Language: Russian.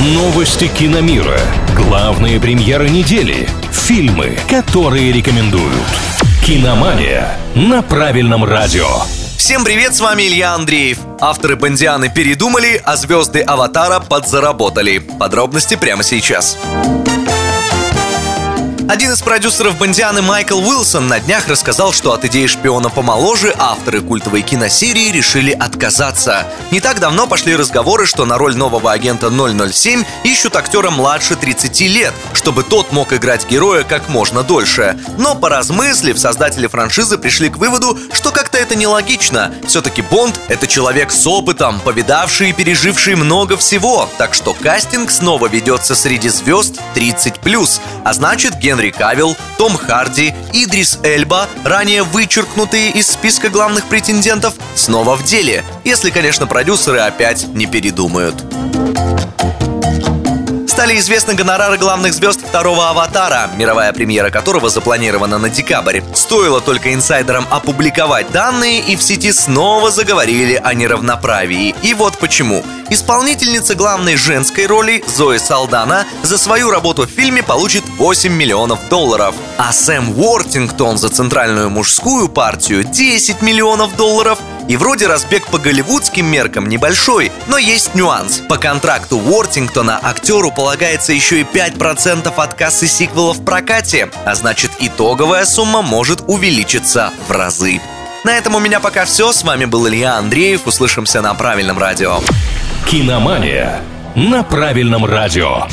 Новости киномира. Главные премьеры недели. Фильмы, которые рекомендуют. Киномания на правильном радио. Всем привет, с вами Илья Андреев. Авторы Бондианы передумали, а звезды Аватара подзаработали. Подробности прямо сейчас. Один из продюсеров Бондианы Майкл Уилсон на днях рассказал, что от идеи шпиона помоложе авторы культовой киносерии решили отказаться. Не так давно пошли разговоры, что на роль нового агента 007 ищут актера младше 30 лет, чтобы тот мог играть героя как можно дольше. Но поразмыслив, создатели франшизы пришли к выводу, что как-то это нелогично. Все-таки Бонд — это человек с опытом, повидавший и переживший много всего, так что кастинг снова ведется среди звезд 30+, а значит Ген Генри Кавилл, Том Харди, Идрис Эльба, ранее вычеркнутые из списка главных претендентов, снова в деле, если, конечно, продюсеры опять не передумают стали известны гонорары главных звезд второго «Аватара», мировая премьера которого запланирована на декабрь. Стоило только инсайдерам опубликовать данные, и в сети снова заговорили о неравноправии. И вот почему. Исполнительница главной женской роли Зои Салдана за свою работу в фильме получит 8 миллионов долларов, а Сэм Уортингтон за центральную мужскую партию 10 миллионов долларов – и вроде разбег по голливудским меркам небольшой, но есть нюанс. По контракту Уортингтона актеру полагается еще и 5% от кассы сиквела в прокате, а значит итоговая сумма может увеличиться в разы. На этом у меня пока все. С вами был Илья Андреев. Услышимся на правильном радио. Киномания на правильном радио.